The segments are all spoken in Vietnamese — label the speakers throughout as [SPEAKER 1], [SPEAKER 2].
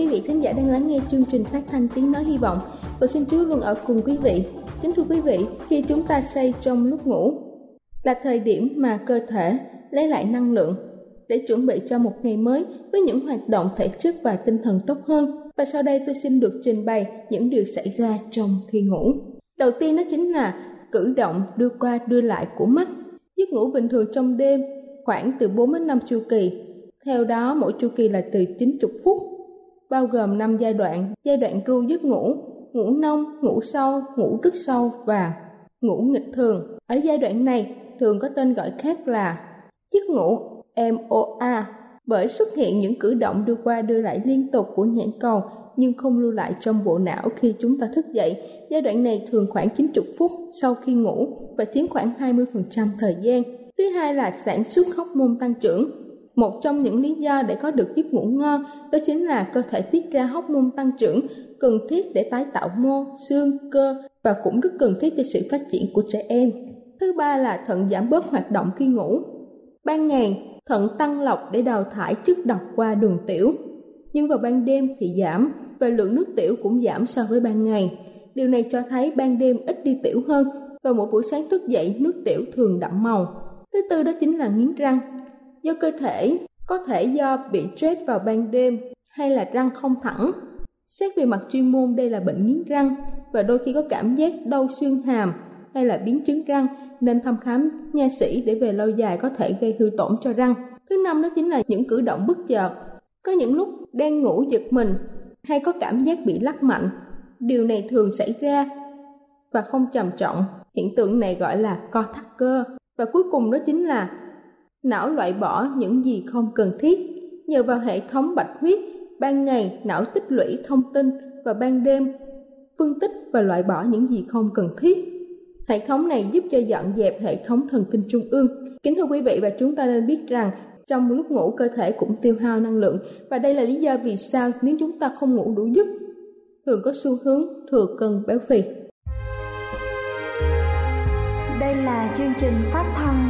[SPEAKER 1] Quý vị khán giả đang lắng nghe chương trình phát thanh tiếng nói hy vọng và xin Chúa luôn ở cùng quý vị. Kính thưa quý vị, khi chúng ta say trong lúc ngủ là thời điểm mà cơ thể lấy lại năng lượng để chuẩn bị cho một ngày mới với những hoạt động thể chất và tinh thần tốt hơn. Và sau đây tôi xin được trình bày những điều xảy ra trong khi ngủ. Đầu tiên đó chính là cử động đưa qua đưa lại của mắt. Giấc ngủ bình thường trong đêm khoảng từ 4 đến 5 chu kỳ. Theo đó mỗi chu kỳ là từ 90 phút bao gồm 5 giai đoạn, giai đoạn ru giấc ngủ, ngủ nông, ngủ sâu, ngủ rất sâu và ngủ nghịch thường. Ở giai đoạn này thường có tên gọi khác là giấc ngủ MOA bởi xuất hiện những cử động đưa qua đưa lại liên tục của nhãn cầu nhưng không lưu lại trong bộ não khi chúng ta thức dậy. Giai đoạn này thường khoảng 90 phút sau khi ngủ và chiếm khoảng 20% thời gian. Thứ hai là sản xuất hóc môn tăng trưởng. Một trong những lý do để có được giấc ngủ ngon đó chính là cơ thể tiết ra hóc môn tăng trưởng cần thiết để tái tạo mô, xương, cơ và cũng rất cần thiết cho sự phát triển của trẻ em. Thứ ba là thận giảm bớt hoạt động khi ngủ. Ban ngày, thận tăng lọc để đào thải chất độc qua đường tiểu. Nhưng vào ban đêm thì giảm và lượng nước tiểu cũng giảm so với ban ngày. Điều này cho thấy ban đêm ít đi tiểu hơn và mỗi buổi sáng thức dậy nước tiểu thường đậm màu. Thứ tư đó chính là nghiến răng. Do cơ thể, có thể do bị stress vào ban đêm hay là răng không thẳng. Xét về mặt chuyên môn, đây là bệnh nghiến răng và đôi khi có cảm giác đau xương hàm hay là biến chứng răng, nên thăm khám nha sĩ để về lâu dài có thể gây hư tổn cho răng. Thứ năm đó chính là những cử động bất chợt. Có những lúc đang ngủ giật mình hay có cảm giác bị lắc mạnh. Điều này thường xảy ra và không trầm trọng. Hiện tượng này gọi là co thắt cơ. Và cuối cùng đó chính là não loại bỏ những gì không cần thiết. Nhờ vào hệ thống bạch huyết, ban ngày não tích lũy thông tin và ban đêm phân tích và loại bỏ những gì không cần thiết. Hệ thống này giúp cho dọn dẹp hệ thống thần kinh trung ương. Kính thưa quý vị và chúng ta nên biết rằng trong lúc ngủ cơ thể cũng tiêu hao năng lượng và đây là lý do vì sao nếu chúng ta không ngủ đủ giấc thường có xu hướng thừa cân béo phì.
[SPEAKER 2] Đây là chương trình phát thanh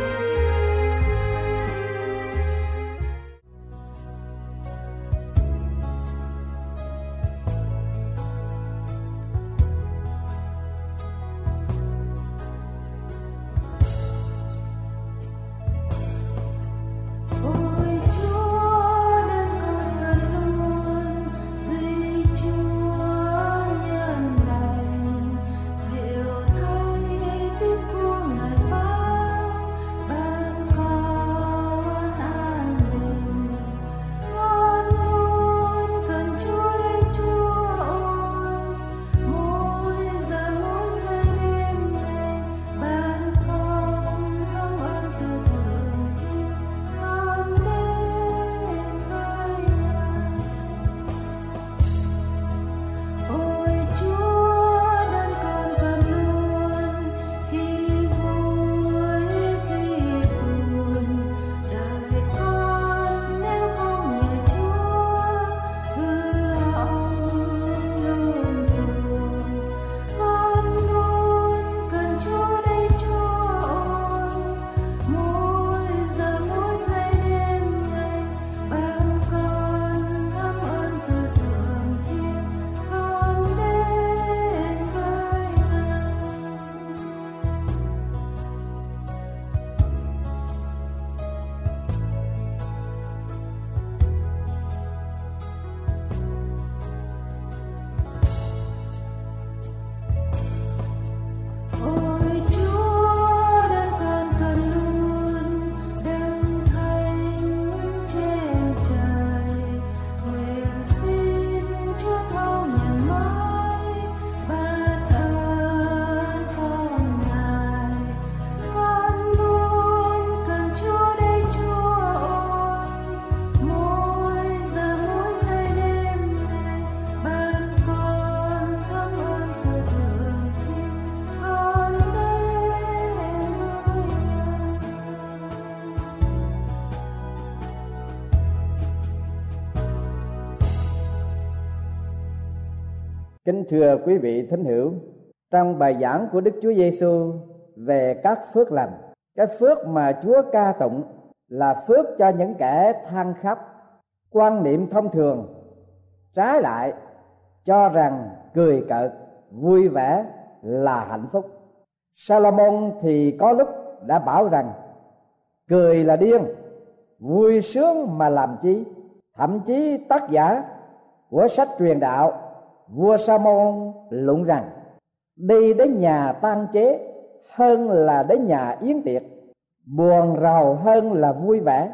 [SPEAKER 3] Thưa quý vị thính hữu, trong bài giảng của Đức Chúa Giêsu về các phước lành, cái phước mà Chúa ca tụng là phước cho những kẻ than khóc, quan niệm thông thường trái lại cho rằng cười cợt, vui vẻ là hạnh phúc. Salomon thì có lúc đã bảo rằng cười là điên, vui sướng mà làm chi. Thậm chí tác giả của sách truyền đạo vua sa môn luận rằng, đi đến nhà tan chế hơn là đến nhà yến tiệc, buồn rầu hơn là vui vẻ.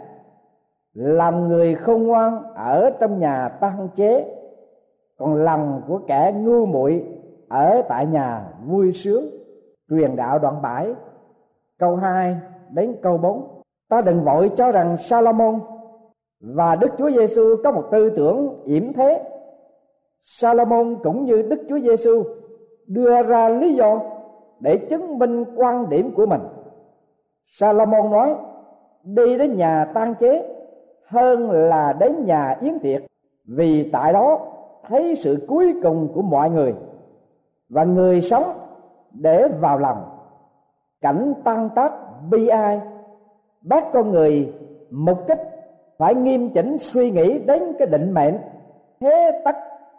[SPEAKER 3] Làm người không ngoan ở trong nhà tan chế, còn lòng của kẻ ngu muội ở tại nhà vui sướng. Truyền đạo đoạn 7 câu 2 đến câu 4 ta đừng vội cho rằng Salomon và Đức Chúa Giêsu có một tư tưởng yểm thế. Salomon cũng như Đức Chúa Giêsu đưa ra lý do để chứng minh quan điểm của mình. Salomon nói, đi đến nhà tang chế hơn là đến nhà yến tiệc, vì tại đó thấy sự cuối cùng của mọi người và người sống để vào lòng cảnh tan tác bi ai bắt con người mục kích phải nghiêm chỉnh suy nghĩ đến cái định mệnh thế tất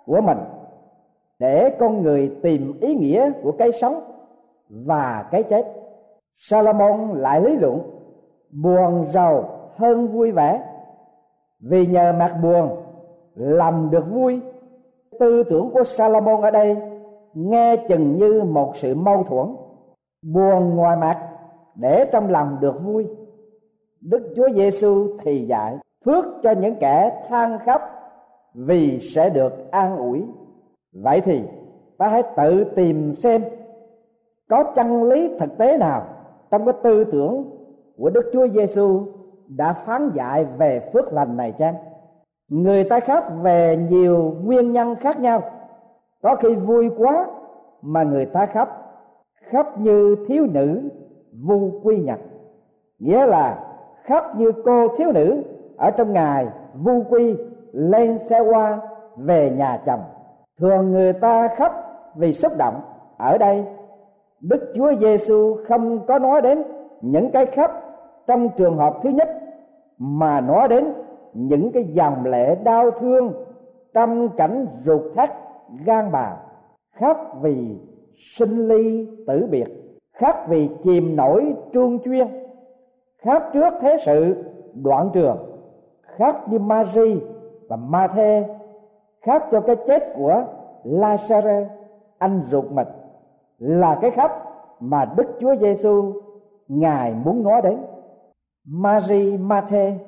[SPEAKER 3] của mình để con người tìm ý nghĩa của cái sống và cái chết. Salomon lại lý luận, buồn giàu hơn vui vẻ, vì nhờ mặt buồn làm được vui. Tư tưởng của Salomon ở đây nghe chừng như một sự mâu thuẫn, buồn ngoài mặt để trong lòng được vui. Đức Chúa Giêsu thì dạy, phước cho những kẻ than khóc vì sẽ được an ủi vậy thì ta hãy tự tìm xem có chân lý thực tế nào trong cái tư tưởng của Đức Chúa Giêsu đã phán dạy về phước lành này chăng? Người ta khác về nhiều nguyên nhân khác nhau. Có khi vui quá mà người ta khóc, khóc như thiếu nữ vu quy nhật, nghĩa là khóc như cô thiếu nữ ở trong ngày vu quy lên xe qua, về nhà chồng. Thường người ta khóc vì xúc động. Ở đây, đức chúa giêsu không có nói đến những cái khóc trong trường hợp thứ nhất, mà nói đến những cái dòng lệ đau thương trong cảnh ruột thắt, gan bà. Khóc vì sinh ly tử biệt. Khóc vì chìm nổi truông chuyên. Khóc trước thế sự, đoạn trường. Khóc như Marie và Ma-thê khóc cho cái chết của lazare anh ruột mình là cái khóc mà Đức Chúa Giêsu ngài muốn nói đến. Marie, Ma-thê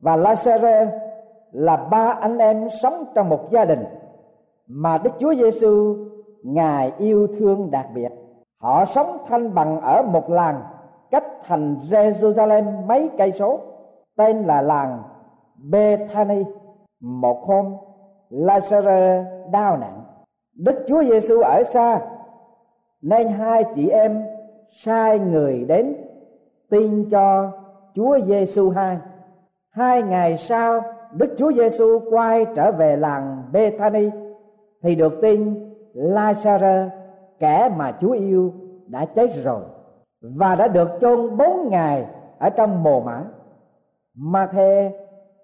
[SPEAKER 3] và Lazare là ba anh em sống trong một gia đình mà Đức Chúa Giêsu ngài yêu thương đặc biệt. Họ sống thanh bằng ở một làng cách thành Jerusalem mấy cây số tên là làng Bethany một hôm Lazarus đau nặng. Đức Chúa Giêsu ở xa, nên hai chị em sai người đến tin cho Chúa Giêsu hai. Hai ngày sau, Đức Chúa Giêsu quay trở về làng Bethany, thì được tin Lazarus kẻ mà Chúa yêu, đã chết rồi và đã được chôn bốn ngày ở trong mồ mã. Ma-thê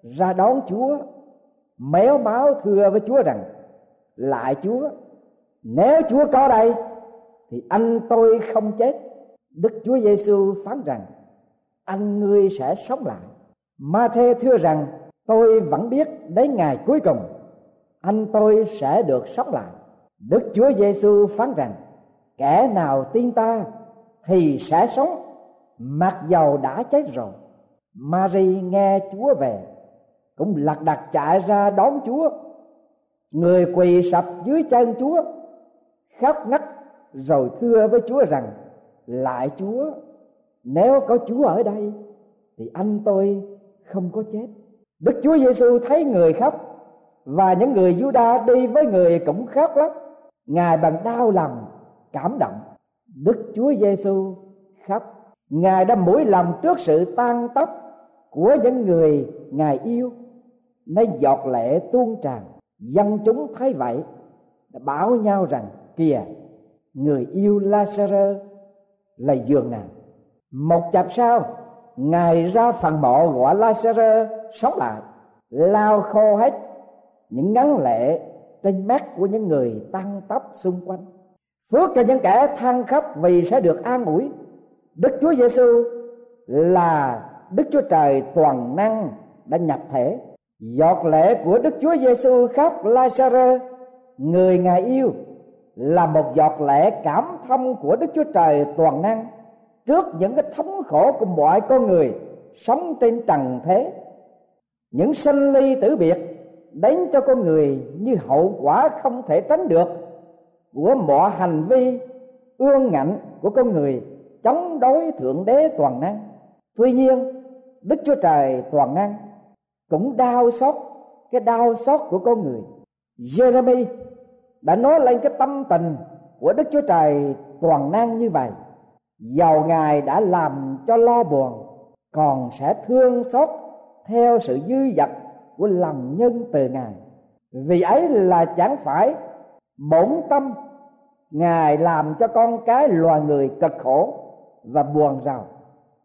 [SPEAKER 3] ra đón Chúa méo máu thưa với Chúa rằng, lại Chúa, nếu Chúa có đây, thì anh tôi không chết. Đức Chúa Giêsu phán rằng, anh ngươi sẽ sống lại. Ma-thê thưa rằng, tôi vẫn biết đến ngày cuối cùng, anh tôi sẽ được sống lại. Đức Chúa Giêsu phán rằng, kẻ nào tin ta thì sẽ sống, mặc dầu đã chết rồi. Mary nghe Chúa về cũng lật đật chạy ra đón Chúa. Người quỳ sập dưới chân Chúa, khóc ngất, rồi thưa với Chúa rằng, lại Chúa, nếu có Chúa ở đây, thì anh tôi không có chết. Đức Chúa Giêsu thấy người khóc, và những người Juda đi với người cũng khóc lắm. Ngài bằng đau lòng, cảm động. Đức Chúa Giêsu khóc. Ngài đã mũi lòng trước sự tan tóc của những người ngài yêu nên giọt lệ tuôn tràn, dân chúng thấy vậy, đã bảo nhau rằng, kìa, người yêu Lazarus là giường nàng một chập sau ngài ra phần mộ gọi Lazarus sống lại, lao khô hết những ngắn lệ trên mắt của những người tăng tóc xung quanh. Phước cho những kẻ than khóc vì sẽ được an ủi. Đức chúa giêsu là đức chúa trời toàn năng đã nhập thể giọt lệ của đức chúa giêsu khóc lazarus người ngài yêu, là một giọt lệ cảm thông của đức chúa trời toàn năng trước những cái thống khổ của mọi con người sống trên trần thế. Những sinh ly tử biệt đến cho con người như hậu quả không thể tránh được của mọi hành vi ương ngạnh của con người chống đối thượng đế toàn năng. Tuy nhiên, đức chúa trời toàn năng cũng đau xót. Cái đau xót của con người. Jeremy đã nói lên cái tâm tình của đức chúa trời toàn năng như vậy. Giàu ngài đã làm cho lo buồn, còn sẽ thương xót theo sự dư dật của lòng nhân từ ngài. Vì ấy là chẳng phải bổn tâm ngài làm cho con cái loài người cực khổ và buồn rầu.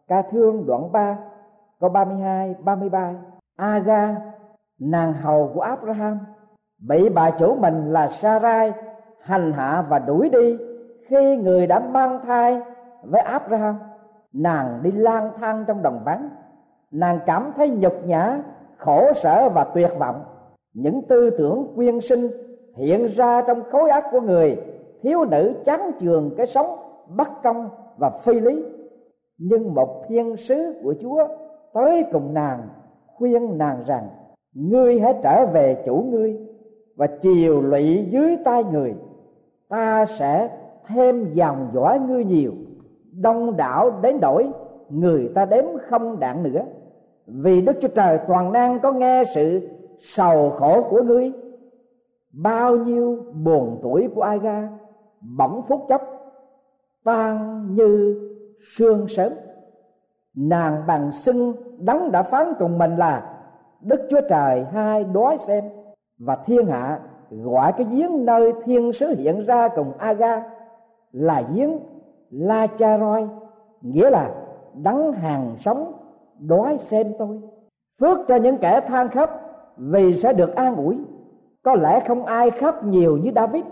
[SPEAKER 3] Ca thương đoạn 3 câu 32 33 Aga, nàng hầu của Abraham bị bà chủ mình là Sarai, hành hạ và đuổi đi khi người đã mang thai với Abraham. Nàng đi lang thang trong đồng vắng. Nàng cảm thấy nhục nhã, khổ sở và tuyệt vọng. Những tư tưởng quyên sinh hiện ra trong khối óc của người, thiếu nữ chán trường cái sống bất công và phi lý. Nhưng một thiên sứ của chúa tới cùng nàng khuyên nàng rằng, ngươi hãy trở về chủ ngươi và chiều lụy dưới tay người. Ta sẽ thêm dòng dõi ngươi nhiều, đông đảo đến đổi, người ta đếm không đạn nữa. Vì đức chúa trời toàn năng có nghe sự sầu khổ của ngươi. Bao nhiêu buồn tuổi của ai ra, bỗng phút chốc, tan như sương sớm nàng bằng xưng đấng đã phán cùng mình là, đức chúa trời hai đói xem và thiên hạ gọi cái giếng nơi thiên sứ hiện ra cùng aga là giếng la cha roi nghĩa là đắng hàng sống đói xem tôi. Phước cho những kẻ than khóc vì sẽ được an ủi. Có lẽ không ai khóc nhiều như david.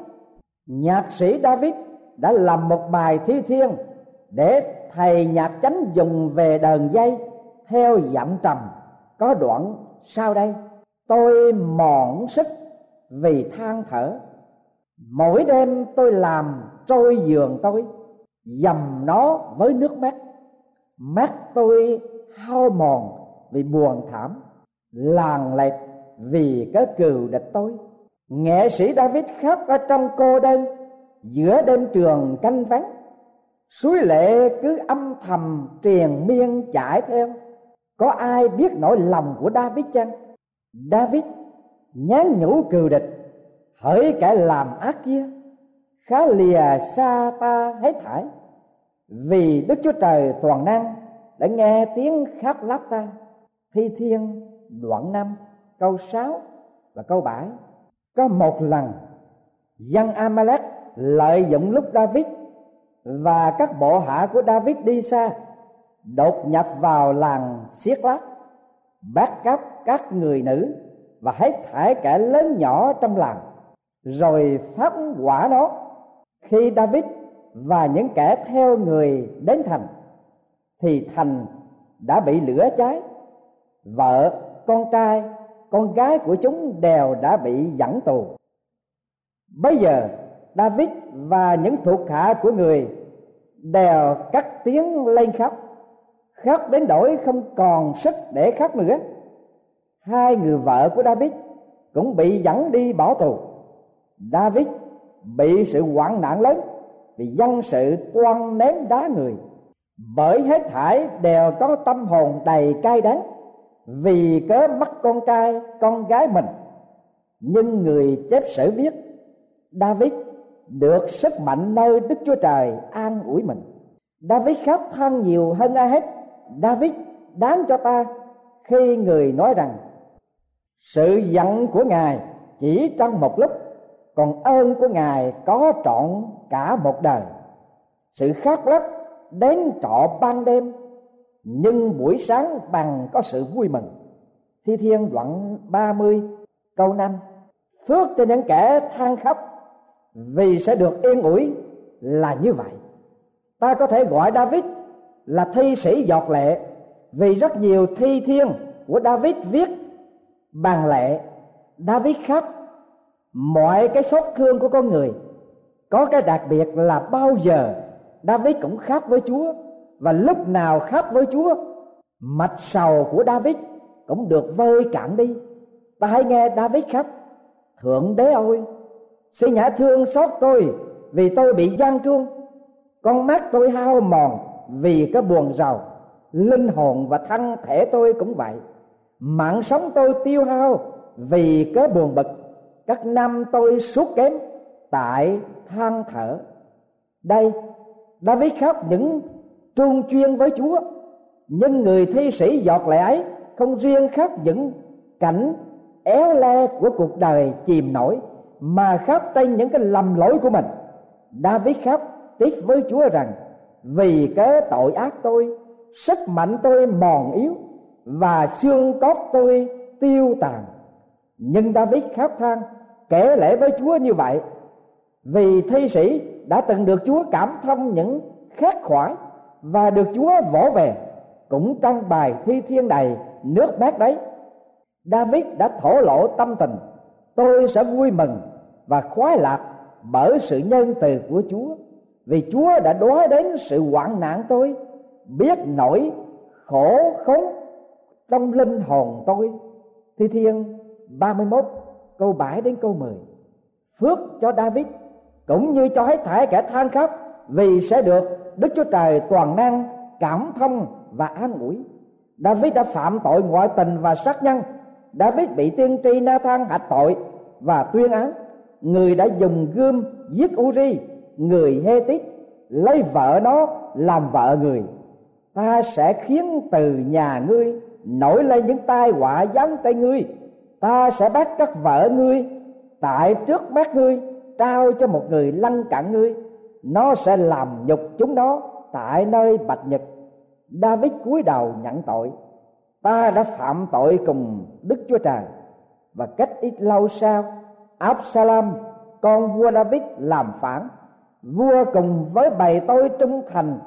[SPEAKER 3] Nhạc sĩ david đã làm một bài thi thiên để thầy nhạc chánh dùng về đờn dây theo giọng trầm. Có đoạn sau đây? Tôi mòn sức vì than thở. Mỗi đêm tôi làm trôi giường tôi, dầm nó với nước mắt mắt tôi hao mòn vì buồn thảm, làng lệch vì cái cừu địch tôi. Nghệ sĩ david khóc ở trong cô đơn, giữa đêm trường canh vắng suối lệ cứ âm thầm triền miên chảy theo có ai biết nỗi lòng của david chăng? David nhán nhủ cừu địch, hỡi kẻ làm ác kia. Khá lìa xa ta hết thải vì đức chúa trời toàn năng đã nghe tiếng khát lắp ta. Thi thiên đoạn năm, câu 6 và câu 7 có một lần, dân Amalek lợi dụng lúc David và các bộ hạ của David đi xa, đột nhập vào làng Siết Lát, bắt cắp các người nữ và hết thải kẻ lớn nhỏ trong làng, rồi phát quả nó. Khi David và những kẻ theo người đến thành, thì thành đã bị lửa cháy, vợ, con trai, con gái của chúng đều đã bị dẫn tù. Bây giờ david và những thuộc hạ của người đều cắt tiếng lên khóc. Khóc đến đổi không còn sức để khóc nữa. Hai người vợ của david cũng bị dẫn đi bỏ tù. David bị sự hoạn nạn lớn vì dân sự quăng ném đá người. Bởi hết thải đều có tâm hồn đầy cay đắng vì cớ mất con trai, con gái mình. Nhưng người chép sử viết, David được sức mạnh nơi Đức Chúa Trời an ủi mình. David khóc than nhiều hơn ai hết. David đáng cho ta khi người nói rằng, sự giận của ngài chỉ trong một lúc, còn ơn của ngài có trọn cả một đời. Sự khát lấp đến trọ ban đêm, nhưng buổi sáng bằng có sự vui mừng. Thi thiên đoạn 30 câu 5 phước cho những kẻ than khóc vì sẽ được yên ủi là như vậy. Ta có thể gọi David là thi sĩ giọt lệ, vì rất nhiều thi thiên của David viết bằng lệ. David khóc mọi cái xót thương của con người có cái đặc biệt là bao giờ David cũng khóc với Chúa, và lúc nào khóc với Chúa, mạch sầu của David cũng được vơi cạn đi. Ta hãy nghe David khóc thượng đế ơi xin nhã thương xót tôi, vì tôi bị gian truông. Con mắt tôi hao mòn vì cái buồn rầu. Linh hồn và thân thể tôi cũng vậy. Mạng sống tôi tiêu hao vì cái buồn bực. Các năm tôi suốt kém tại than thở. Đây David khóc những trung chuyên với Chúa. Nhưng người thi sĩ giọt lệ ấy không riêng khóc những cảnh éo le của cuộc đời chìm nổi mà khóc trên những cái lầm lỗi của mình. David khóc tiếp với Chúa rằng, vì cái tội ác tôi, sức mạnh tôi mòn yếu và xương cốt tôi tiêu tàn. Nhưng David khóc than, kể lễ với Chúa như vậy, vì thi sĩ đã từng được Chúa cảm thông những khát khoải và được Chúa vỗ về. Cũng trong bài thi thiên đầy nước bát đấy, David đã thổ lộ tâm tình tôi sẽ vui mừng và khoái lạc bởi sự nhân từ của Chúa. Vì Chúa đã đối đến sự hoạn nạn tôi, biết nỗi khổ khốn trong linh hồn tôi. Thi thiên 31 câu 7 đến câu 10 phước cho David cũng như cho hết thảy kẻ than khóc, vì sẽ được Đức Chúa Trời toàn năng cảm thông và an ủi. David đã phạm tội ngoại tình và sát nhân David bị tiên tri Nathan hạch tội và tuyên án. Người đã dùng gươm giết Uri, người Hethit lấy vợ nó làm vợ người. Ta sẽ khiến từ nhà ngươi nổi lên những tai họa giáng tay ngươi. Ta sẽ bắt các vợ ngươi tại trước mắt ngươi, trao cho một người lăng cặn ngươi. Nó sẽ làm nhục chúng nó tại nơi bạch nhật. David cúi đầu nhận tội ta đã phạm tội cùng đức chúa trời. Và cách ít lâu sau, absalom, con vua david, làm phản. Vua cùng với bầy tôi trung thành,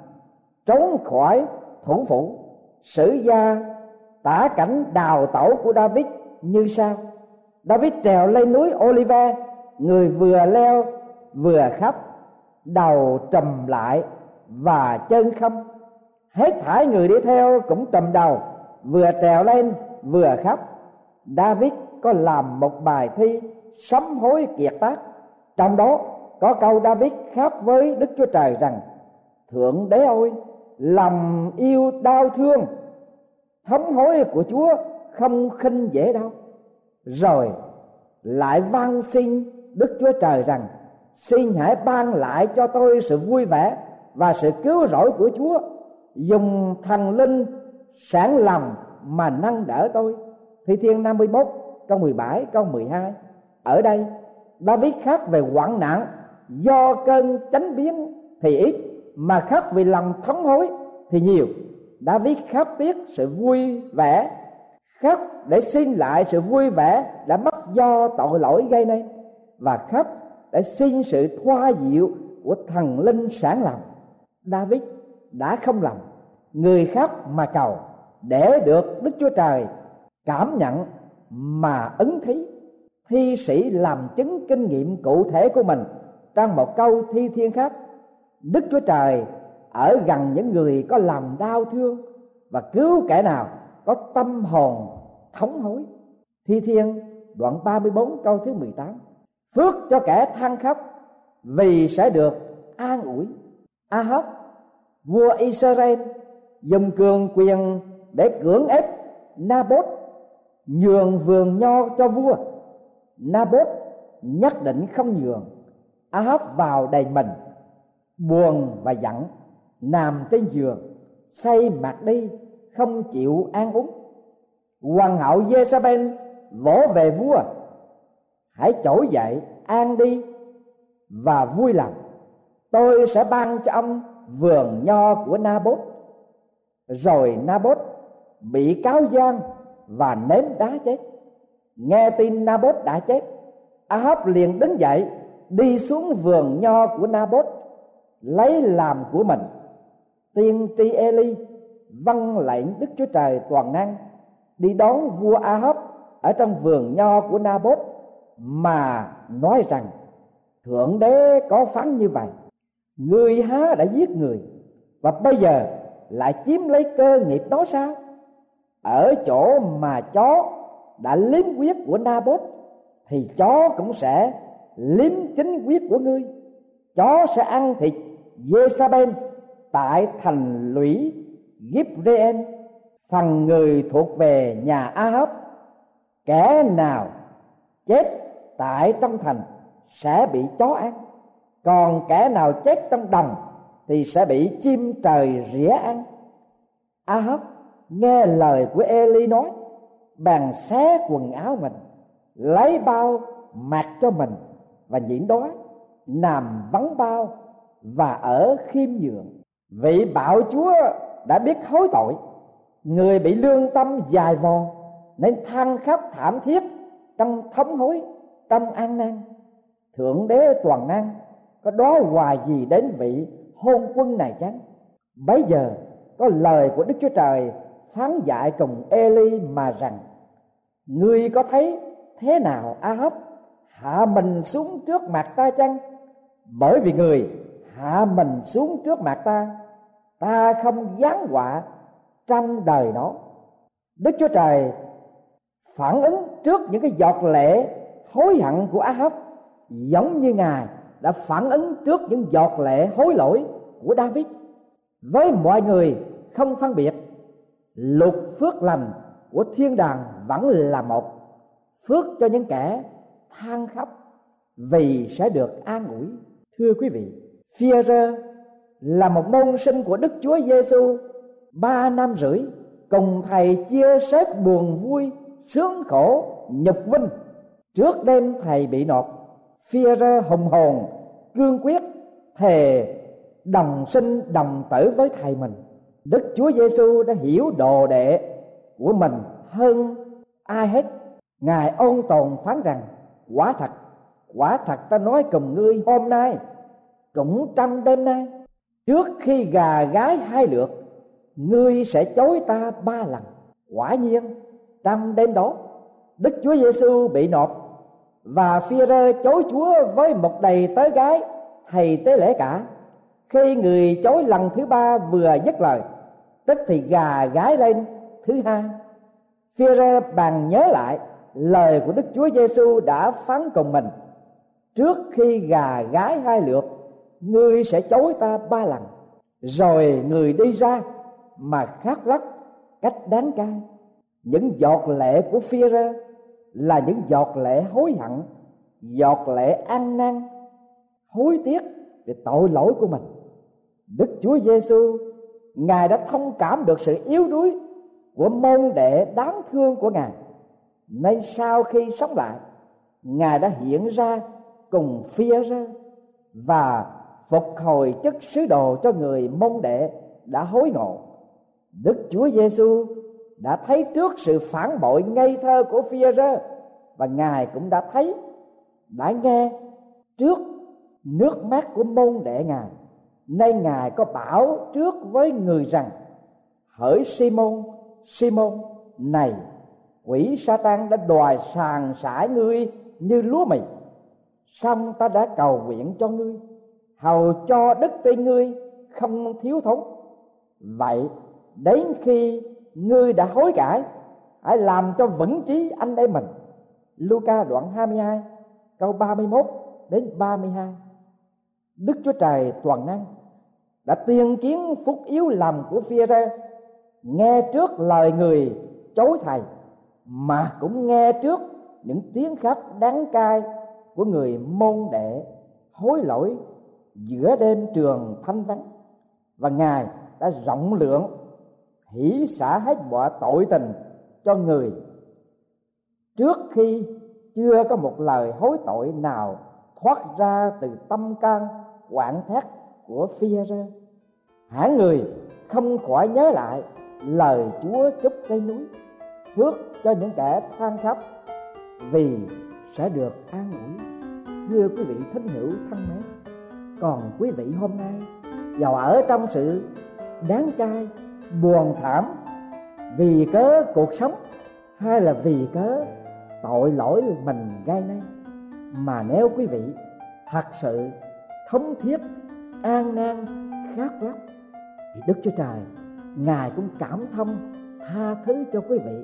[SPEAKER 3] trốn khỏi thủ phủ. Sử gia, tả cảnh đào tẩu của david như sau. David trèo lên núi olive, người vừa leo, vừa khóc, đầu trầm lại và chân không. Hết thải người đi theo cũng trầm đầu vừa trèo lên, vừa khóc. David có làm một bài thi sám hối kiệt tác. Trong đó có câu david khóc với đức chúa trời rằng, thượng đế ơi, lòng yêu đau thương thống hối của chúa không khinh dễ đâu. Rồi lại van xin đức chúa trời rằng, xin hãy ban lại cho tôi sự vui vẻ và sự cứu rỗi của chúa, dùng thần linh sáng lòng mà nâng đỡ tôi. Thi thiên 51 câu 17 câu 12 ở đây, David khác về hoạn nạn. Do cơn chánh biến thì ít, mà khác vì lòng thống hối thì nhiều. David khác biết sự vui vẻ. Khóc để xin lại sự vui vẻ đã mất do tội lỗi gây nên. Và khóc để xin sự thoa dịu của thần linh sáng lòng. David đã không lòng người khác mà cầu để được Đức Chúa Trời cảm nhận mà ứng thí. Thi sĩ làm chứng kinh nghiệm cụ thể của mình trong một câu thi thiên khác. Đức Chúa Trời ở gần những người có lòng đau thương và cứu kẻ nào có tâm hồn thống hối. Thi thiên đoạn 34 câu thứ 18 phước cho kẻ than khóc vì sẽ được an ủi. A hóc vua Israel dùng cường quyền để cưỡng ép Nabot nhường vườn nho cho vua. Nabot nhất định không nhường. Ahab vào đầy mình, buồn và giận. Nằm trên giường, say mặt đi, không chịu ăn uống. Hoàng hậu Jezabel vỗ về vua. Hãy trỗi dậy, an đi và vui lòng. Tôi sẽ ban cho ông vườn nho của Nabot rồi Nabot bị cáo gian và ném đá chết. Nghe tin Nabot đã chết, Ahab liền đứng dậy, đi xuống vườn nho của Nabot, lấy làm của mình. Tiên tri Eli vâng lệnh Đức Chúa Trời toàn năng, đi đón vua Ahab ở trong vườn nho của Nabot, mà nói rằng, thượng đế có phán như vậy, người há đã giết người, và bây giờ lại chiếm lấy cơ nghiệp đó sao? Ở chỗ mà chó đã liếm huyết của Nabot, thì chó cũng sẽ liếm chính huyết của ngươi. Chó sẽ ăn thịt Jezabel tại thành lũy Gibreel phần người thuộc về nhà Ahab. Kẻ nào chết tại trong thành sẽ bị chó ăn, còn kẻ nào chết trong đồng thì sẽ bị chim trời rỉa ăn. Ahab nghe lời của Eli nói bàn xé quần áo mình, lấy bao mặc cho mình và nhịn đói, nằm vắng bao và ở khiêm nhường. Vị bạo chúa đã biết hối tội, người bị lương tâm dài vò, nên than khóc thảm thiết trong thống hối, trong an nan thượng đế toàn năng có đó hoài gì đến vị hôn quân này chăng? Bấy giờ, có lời của đức chúa trời phán dạy cùng eli mà rằng ngươi có thấy thế nào a hấp hạ mình xuống trước mặt ta chăng? Bởi vì người hạ mình xuống trước mặt ta ta không giáng họa trong đời nó. đức chúa trời phản ứng trước những cái giọt lệ hối hận của á hấp giống như ngài đã phản ứng trước những giọt lệ hối lỗi của david. Với mọi người không phân biệt lục phước lành của thiên đàng vẫn là một, phước cho những kẻ than khóc vì sẽ được an ủi. Thưa quý vị Führer là một môn sinh của Đức Chúa Giêsu ba năm rưỡi cùng thầy chia sớt buồn vui, sướng khổ, nhục vinh trước đêm thầy bị nộp. Führer hùng hồn, cương quyết thề đồng sinh đồng tử với thầy mình. Đức Chúa Giêsu đã hiểu đồ đệ của mình hơn ai hết. Ngài ôn tồn phán rằng, quả thật quả thật ta nói cùng ngươi hôm nay, cũng trong đêm nay. Trước khi gà gái hai lượt, ngươi sẽ chối ta ba lần. Quả nhiên, trong đêm đó, đức chúa giêsu bị nộp và phi rơ chối chúa với một đầy tớ gái thầy tế lễ cả. Khi người chối lần thứ ba vừa dứt lời, tức thì gà gái lên thứ hai. Phi rơ bàn nhớ lại, lời của đức chúa giêsu đã phán cùng mình. Trước khi gà gái hai lượt, ngươi sẽ chối ta ba lần. Rồi người đi ra, mà khát lắc, cách đáng cay những giọt lệ của phi rơ là những giọt lệ hối hận, giọt lệ ăn năn, hối tiếc về tội lỗi của mình. Đức chúa giêsu ngài đã thông cảm được sự yếu đuối của môn đệ đáng thương của ngài. Nên sau khi sống lại, ngài đã hiện ra cùng phía ra và phục hồi chức sứ đồ cho người môn đệ đã hối ngộ. Đức chúa giêsu đã thấy trước sự phản bội ngây thơ của phi rơ và ngài cũng đã thấy, đã nghe trước nước mắt của môn đệ ngài. Nay ngài có bảo trước với người rằng, hỡi simon simon, này, quỷ Satan đã đòi sàn sải ngươi như lúa mì. Xong ta đã cầu nguyện cho ngươi, hầu cho đức tin ngươi không thiếu thốn. Vậy đến khi ngươi đã hối cải, hãy làm cho vững chí anh em mình. Luca đoạn 22 câu 31 đến 32 Đức Chúa Trời toàn năng, đã tiên kiến phúc yếu lầm của phi ra nghe trước lời người chối thầy, mà cũng nghe trước những tiếng khóc đáng cai của người môn đệ hối lỗi giữa đêm trường thanh vắng. Và ngài đã rộng lượng hỷ xả hết mọi tội tình cho người. Trước khi chưa có một lời hối tội nào thoát ra từ tâm can quảng thét của phi ra hả người không khỏi nhớ lại lời chúa chúc cây núi, phước cho những kẻ than khóc, vì sẽ được an ủi. Thưa quý vị thính hữu thân mến, còn quý vị hôm nay giàu ở trong sự đáng cay buồn thảm, vì cớ cuộc sống hay là vì cớ tội lỗi mình gây nên. Mà nếu quý vị thật sự thống thiết an nan, khát lắm thì đức chúa trời, ngài cũng cảm thông tha thứ cho quý vị.